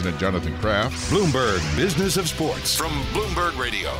Jonathan Kraft. Bloomberg Business of Sports from Bloomberg Radio.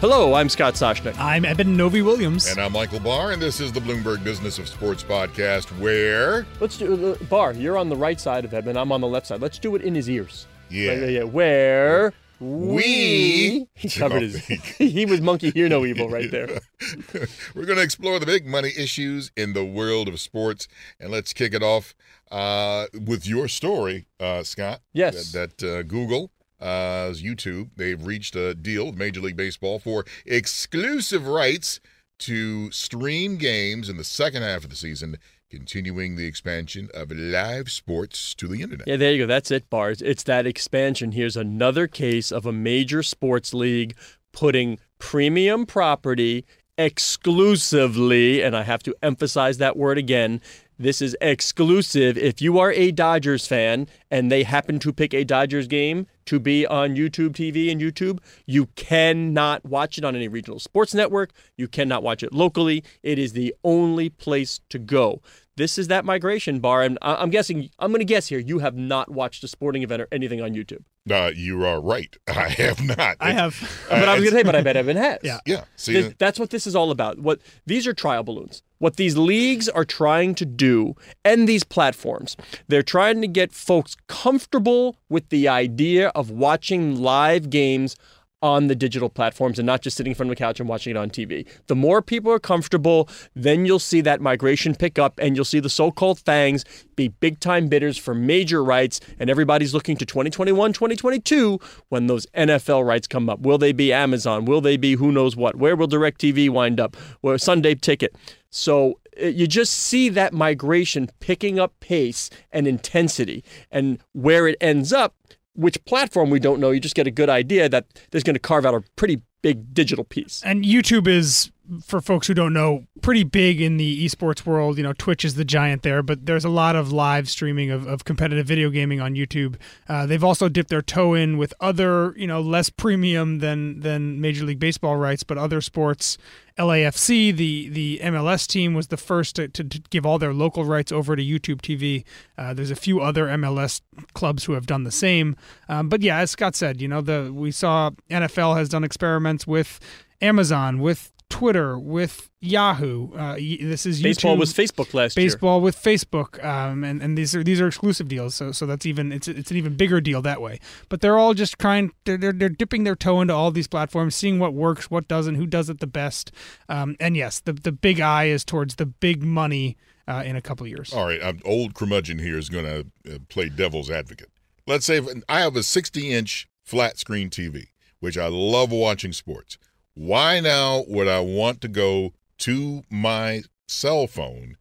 Hello, I'm Scott Soshnick. I'm Eben Novy-Williams. And I'm Michael Barr, and this is the Bloomberg Business of Sports podcast where. Let's do uh, Barr. You're on the right side of Eben. I'm on the left side. Let's do it in his ears. Yeah. Right, yeah. Where We- he covered his he was monkey hear no evil right there. We're going to explore the big money issues in the world of sports, and let's kick it off uh, with your story, uh, Scott. Yes. That, that uh, Google, uh, YouTube, they've reached a deal with Major League Baseball for exclusive rights to stream games in the second half of the season, continuing the expansion of live sports to the internet. Yeah, there you go. That's it, Bars. It's that expansion. Here's another case of a major sports league putting premium property exclusively, and I have to emphasize that word again. This is exclusive. If you are a Dodgers fan and they happen to pick a Dodgers game to be on YouTube TV and YouTube, you cannot watch it on any regional sports network. You cannot watch it locally. It is the only place to go. This is that migration Barr, and I- I'm guessing, I'm going to guess here, you have not watched a sporting event or anything on YouTube. Uh, you are right. I have not. I have. But I was going to say, but I bet Eben has. Yeah. Yeah. See, Th- that's what this is all about. What these are trial balloons. What these leagues are trying to do, and these platforms, they're trying to get folks comfortable with the idea of watching live games on the digital platforms and not just sitting in front of a couch and watching it on TV. The more people are comfortable, then you'll see that migration pick up and you'll see the so-called FAANGs be big time bidders for major rights and everybody's looking to 2021, 2022 when those NFL rights come up. Will they be Amazon? Will they be who knows what? Where will DirecTV wind up? Where Sunday Ticket? So uh, you just see that migration picking up pace and intensity and where it ends up which platform we don't know. You just get a good idea that there's going to carve out a pretty big digital piece. And YouTube is, for folks who don't know, pretty big in the esports world. You know, Twitch is the giant there, but there's a lot of live streaming of, of competitive video gaming on YouTube. Uh, they've also dipped their toe in with other, you know, less premium than than Major League Baseball rights, but other sports. LAFC, the the MLS team, was the first to, to, to give all their local rights over to YouTube TV. Uh, there's a few other MLS clubs who have done the same. Um, but yeah, as Scott said, you know, the we saw NFL has done experiments with Amazon, with Twitter, with Yahoo. Uh, this is YouTube. Baseball YouTube. was Facebook last year. baseball with Facebook, um, and and these are these are exclusive deals. So so that's even it's it's an even bigger deal that way. But they're all just trying they're they're, they're dipping their toe into all these platforms, seeing what works, what doesn't, who does it the best. Um, and yes, the the big eye is towards the big money uh, in a couple of years. all right, I'm, old curmudgeon here is going to uh, play devil's advocate. let's say if I have a 60 inch flat screen TV, which I love watching sports. Why now would I want to go to my cell phone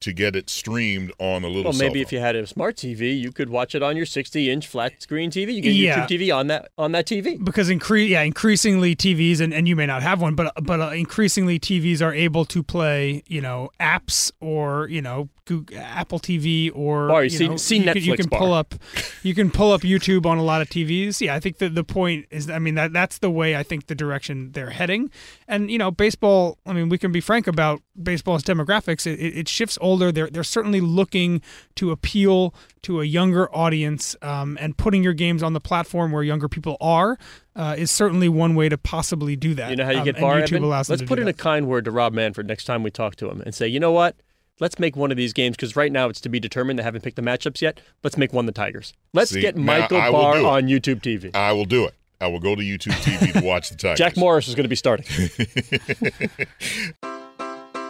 to get it streamed on a little Well, cell maybe if you had a smart TV, you could watch it on your 60-inch flat screen TV. You get Yeah. YouTube TV on that on that TV. because incre- yeah, increasingly TVs and, and you may not have one, but but uh, increasingly TVs are able to play you know apps or you know Google, Apple TV or Barr, you you see- know, see you can, you can Barr. pull up you can pull up YouTube on a lot of TVs. Yeah, I think that the point is I mean that that's the way I think the direction they're heading. And you know baseball. I mean we can be frank about baseball's demographics. It, it, it shifts older. They're they're certainly looking to appeal to a younger audience, um, and putting your games on the platform where younger people are uh, is certainly one way to possibly do that. You know how you Um, get and Barr, YouTube allows Let's put do in a kind word to Rob Manfred next time we talk to him and say, you know what? Let's make one of these games because right now it's to be determined. They haven't picked the matchups yet. Let's make one the Tigers. Let's See, get Michael Barr on YouTube TV. I will do it. I will go to YouTube TV to watch the Tigers. Jack Morris is going to be starting.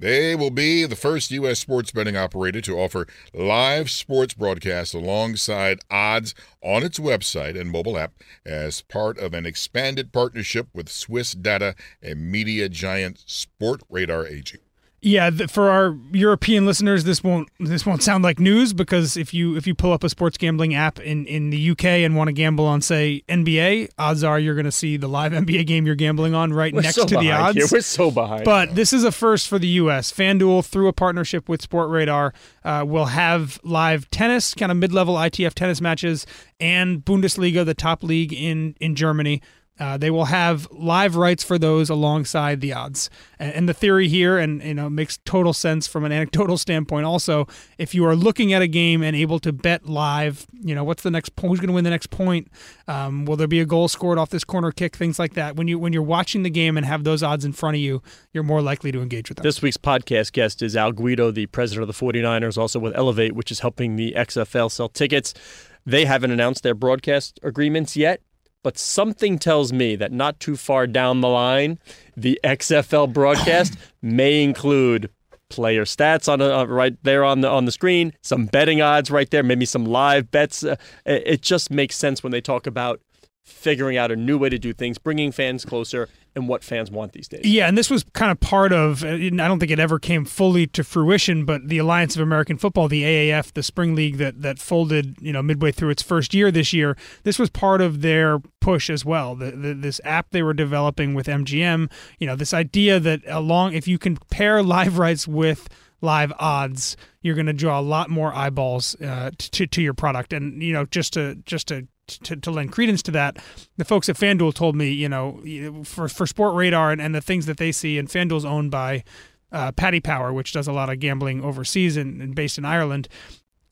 They will be the first U.S. sports betting operator to offer live sports broadcasts alongside odds on its website and mobile app as part of an expanded partnership with Swiss data and media giant Sportradar AG. Yeah, for our European listeners, this won't this won't sound like news because if you if you pull up a sports gambling app in, in the UK and want to gamble on say NBA, odds are you're going to see the live NBA game you're gambling on right We're next so to the odds. here. We're so behind. But this is a first for the U.S. FanDuel, through a partnership with Sportradar, uh, will have live tennis, kind of mid-level ITF tennis matches, and Bundesliga, the top league in in Germany. Uh, they will have live rights for those alongside the odds. And, and the theory here, and you know, makes total sense from an anecdotal standpoint. Also, if you are looking at a game and able to bet live, you know, what's the next point? Who's going to win the next point? Um, will there be a goal scored off this corner kick? Things like that. When you when you're watching the game and have those odds in front of you, you're more likely to engage with them. This week's podcast guest is Al Guido, the president of the 49ers, also with Elevate, which is helping the XFL sell tickets. They haven't announced their broadcast agreements yet, but something tells me that not too far down the line, the XFL broadcast may include player stats on a, uh, right there on the on the screen, some betting odds right there, maybe some live bets. Uh, it just makes sense when they talk about figuring out a new way to do things, bringing fans closer, and what fans want these days. Yeah, and this was kind of part of. I don't think it ever came fully to fruition, but the Alliance of American Football, the AAF, the spring league that that folded, you know, midway through its first year this year. This was part of their push as well. The, the, this app they were developing with MGM, you know, this idea that along if you can pair live rights with live odds, you're going to draw a lot more eyeballs uh, to to your product. And you know, just to just to to, to lend credence to that, the folks at FanDuel told me, you know, for for Sportradar and, and the things that they see, and FanDuel's owned by uh, Paddy Power, which does a lot of gambling overseas and, and based in Ireland.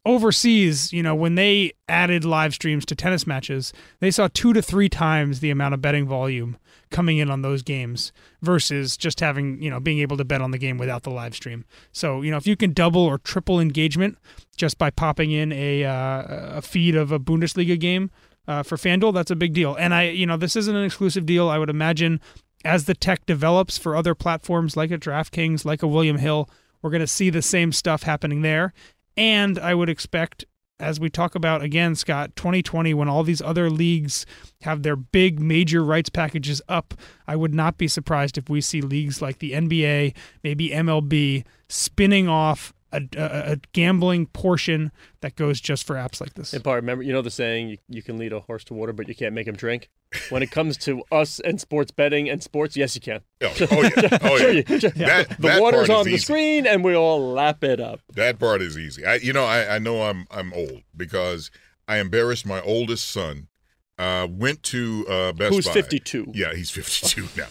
Overseas, you know, when they added live streams to tennis matches, they saw two to three times the amount of betting volume coming in on those games versus just having, you know, being able to bet on the game without the live stream. So, you know, if you can double or triple engagement just by popping in a, uh, a feed of a Bundesliga game uh, for FanDuel, that's a big deal. And I, you know, this isn't an exclusive deal. I would imagine as the tech develops for other platforms like a DraftKings, like a William Hill, we're going to see the same stuff happening there. And I would expect, as we talk about again, Scott, 2020, when all these other leagues have their big major rights packages up, I would not be surprised if we see leagues like the NBA, maybe MLB, spinning off a, a, a gambling portion that goes just for apps like this. And Bart, remember, you know the saying, you, you can lead a horse to water, but you can't make him drink? When it comes to us and sports betting and sports, yes, you can. Oh, oh yeah, oh Sure yeah. you- sure. That, the that water's on the easy. screen and we all lap it up. That part is easy. I, you know, I, I know I'm I'm old because I embarrassed my oldest son. Uh, went to uh, Best Who's Buy. 52? Yeah, he's 52 now.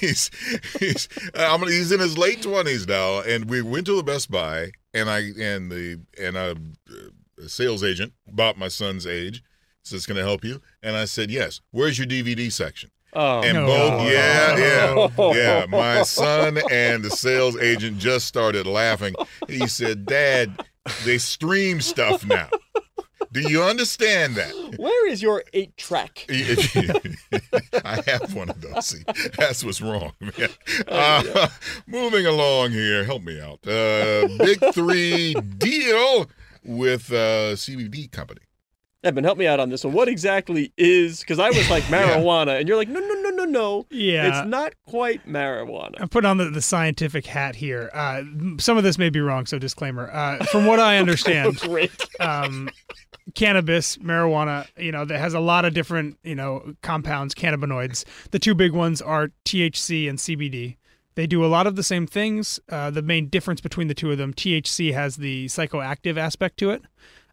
he's he's I'm, he's in his late 20s now, and we went to the Best Buy, and I and the and a, a sales agent about my son's age says, "Can I help you?" And I said, "Yes." Where's your DVD section? Oh, And No. both, yeah, yeah, yeah. My son and the sales agent just started laughing. He said, "Dad, they stream stuff now. Do you understand that?" where is your eight track? I have one of those. See, that's what's wrong. Man. Uh, moving along here, help me out. Uh, big three deal with uh, CBD company. Eben, help me out on this one. What exactly is, because I was like marijuana, and you're like, no, no, no, no, no. Yeah. It's not quite marijuana. I'm putting on the, the scientific hat here. Uh, some of this may be wrong, so disclaimer. Uh, from what I understand, um, cannabis, marijuana, you know, that has a lot of different, you know, compounds, cannabinoids. The two big ones are THC and CBD. They do a lot of the same things. Uh, the main difference between the two of them, THC has the psychoactive aspect to it,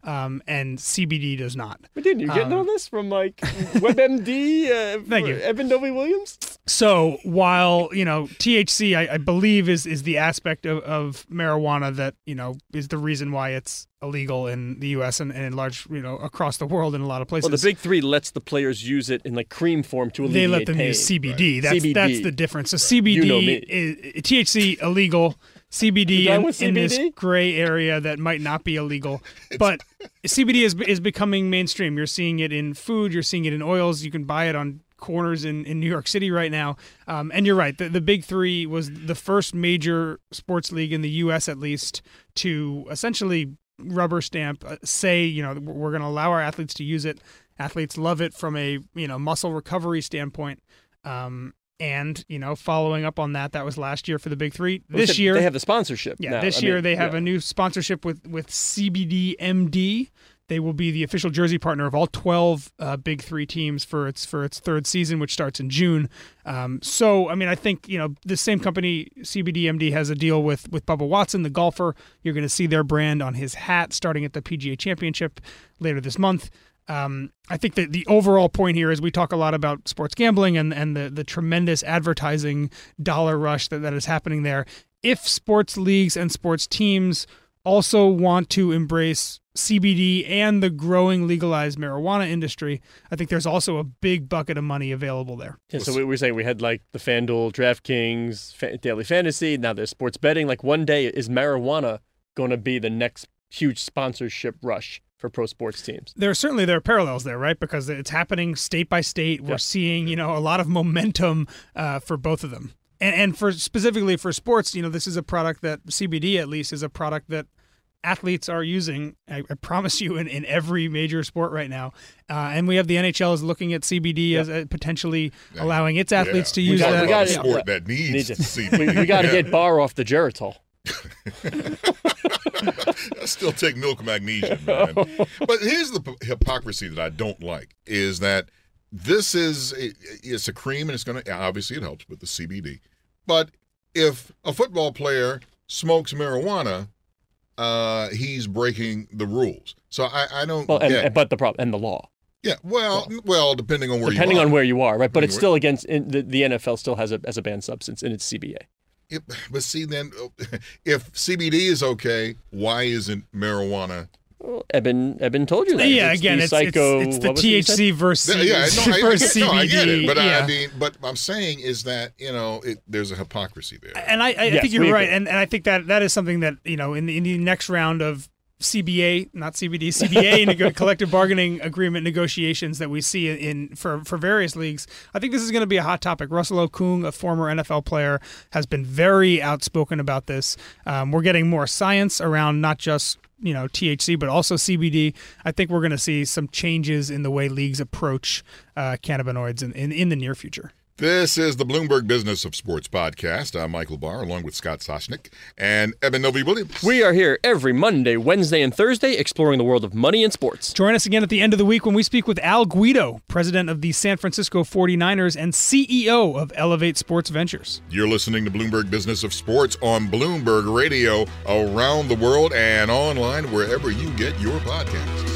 um, and CBD does not. But didn't you get Um, all this from like WebMD? Uh, Thank you. Eben Novy-Williams? So while you know THC, I, I believe is is the aspect of, of marijuana that you know is the reason why it's illegal in the U.S. and, and in large you know across the world in a lot of places. Well, the big three lets the players use it in like cream form to alleviate they let them pain. use CBD. That's CBD. that's the difference. So CBD You know is THC illegal. CBD in, with in this gray area that might not be illegal, but CBD is is becoming mainstream. You're seeing it in food. You're seeing it in oils. You can buy it on corners in, in New York City right now. Um, and you're right. The, the Big Three was the first major sports league in the U.S. at least to essentially rubber stamp, uh, say you know we're going to allow our athletes to use it. Athletes love it from a you know muscle recovery standpoint. Um, and you know, following up on that, that was last year for the Big Three. This year, they have the sponsorship. yeah, now. this I year mean, they have yeah. a new sponsorship with with CBDMD. They will be the official jersey partner of all 12 uh, Big Three teams for its for its third season, which starts in June. Um, so, I mean, I think you know the same company CBDMD has a deal with with Bubba Watson, the golfer. You're going to see their brand on his hat starting at the PGA Championship later this month. Um, I think that the overall point here is we talk a lot about sports gambling and, and the, the tremendous advertising dollar rush that, that is happening there. If sports leagues and sports teams also want to embrace CBD and the growing legalized marijuana industry, I think there's also a big bucket of money available there. Yeah, so we were saying we had like the FanDuel, DraftKings, Fa- Daily Fantasy. Now there's sports betting. Like one day, is marijuana going to be the next huge sponsorship rush for pro sports teams? There are certainly there are parallels there, right? Because it's happening state by state. We're Yeah. seeing you know a lot of momentum uh, for both of them, and and for specifically for sports, you know, this is a product that CBD at least is a product that athletes are using. I, I promise you, in, in every major sport right now, uh, and we have the NHL is looking at CBD as uh, potentially allowing its athletes to Yeah. use got- that. we got- a yeah. sport that needs Needs it. CBD. We, we got to Yeah. get Barr off the Geritol. I still take milk magnesium, man. but here's the hypocrisy that I don't like is that this is it- it's a cream and it's going to obviously it helps with the CBD. But if a football player smokes marijuana, uh, he's breaking the rules. So I, I don't Well, and, get. but the problem and the law, yeah, well, well, depending on where depending you are. on where you are, right? But Depending it's where- still against in, the, the NFL still has a as a banned substance in its CBA. If, but see, then if CBD is okay, why isn't marijuana? Well, Eben, Eben told you that. Yeah, It's again, the it's, psycho, it's, it's the what was it you said? THC versus, Yeah, no, I, I, versus get, no, I get it, but yeah. I mean, but I'm saying is that you know it, there's a hypocrisy there. and I, I Yes, think you're right, and, and I think that that is something that you know in the, in the next round of CBA, not CBD, CBA nego- collective bargaining agreement negotiations that we see in for for various leagues. I think this is going to be a hot topic. Russell Okung, a former NFL player, has been very outspoken about this. Um, we're getting more science around not just you know THC but also CBD. I think we're going to see some changes in the way leagues approach uh, cannabinoids in, in in the near future. This is the Bloomberg Business of Sports podcast. I'm Michael Barr, along with Scott Soshnick and Eben Novy-Williams. We are here every Monday, Wednesday, and Thursday exploring the world of money and sports. Join us again at the end of the week when we speak with Al Guido, president of the San Francisco 49ers and CEO of Elevate Sports Ventures. You're listening to Bloomberg Business of Sports on Bloomberg Radio around the world and online wherever you get your podcasts.